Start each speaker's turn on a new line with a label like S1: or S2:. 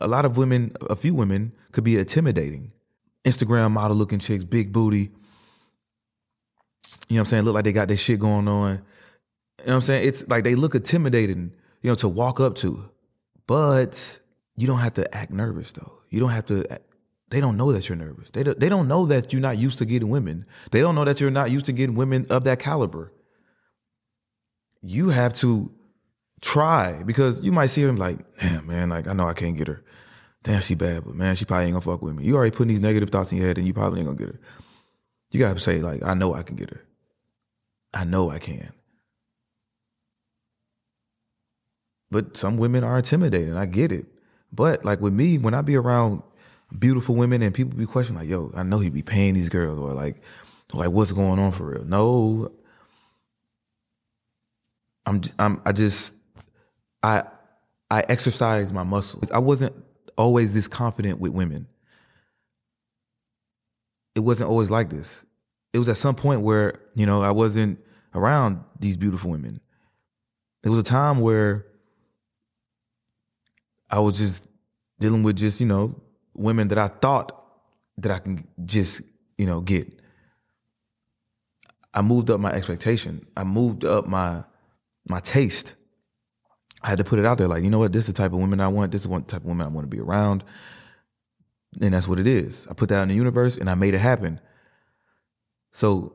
S1: a lot of women, a few women could be intimidating. Instagram model looking chicks, big booty. You know what I'm saying? Look like they got their shit going on. You know what I'm saying? It's like they look intimidating, you know, to walk up to. But you don't have to act nervous though. You don't have to they don't know that you're nervous. They don't, they don't know that you're not used to getting women. They don't know that you're not used to getting women of that caliber. You have to try because you might see her and like, damn, man, like I know I can't get her. Damn, she bad, but man, she probably ain't gonna fuck with me. You already putting these negative thoughts in your head and you probably ain't gonna get her. You gotta say, like, I know I can get her. I know I can. But some women are intimidating. I get it. But like with me, when I be around beautiful women and people be questioning like, yo, I know he be paying these girls or like, like what's going on for real? No, I'm, I'm, I just, I, I exercise my muscles. I wasn't always this confident with women. It wasn't always like this. It was at some point where, you know, I wasn't around these beautiful women. It was a time where I was just dealing with just, you know, women that I thought that I can just, you know, get. I moved up my expectation. I moved up my my taste. I had to put it out there like, you know what, this is the type of women I want. This is one type of women I want to be around. And that's what it is. I put that in the universe and I made it happen. So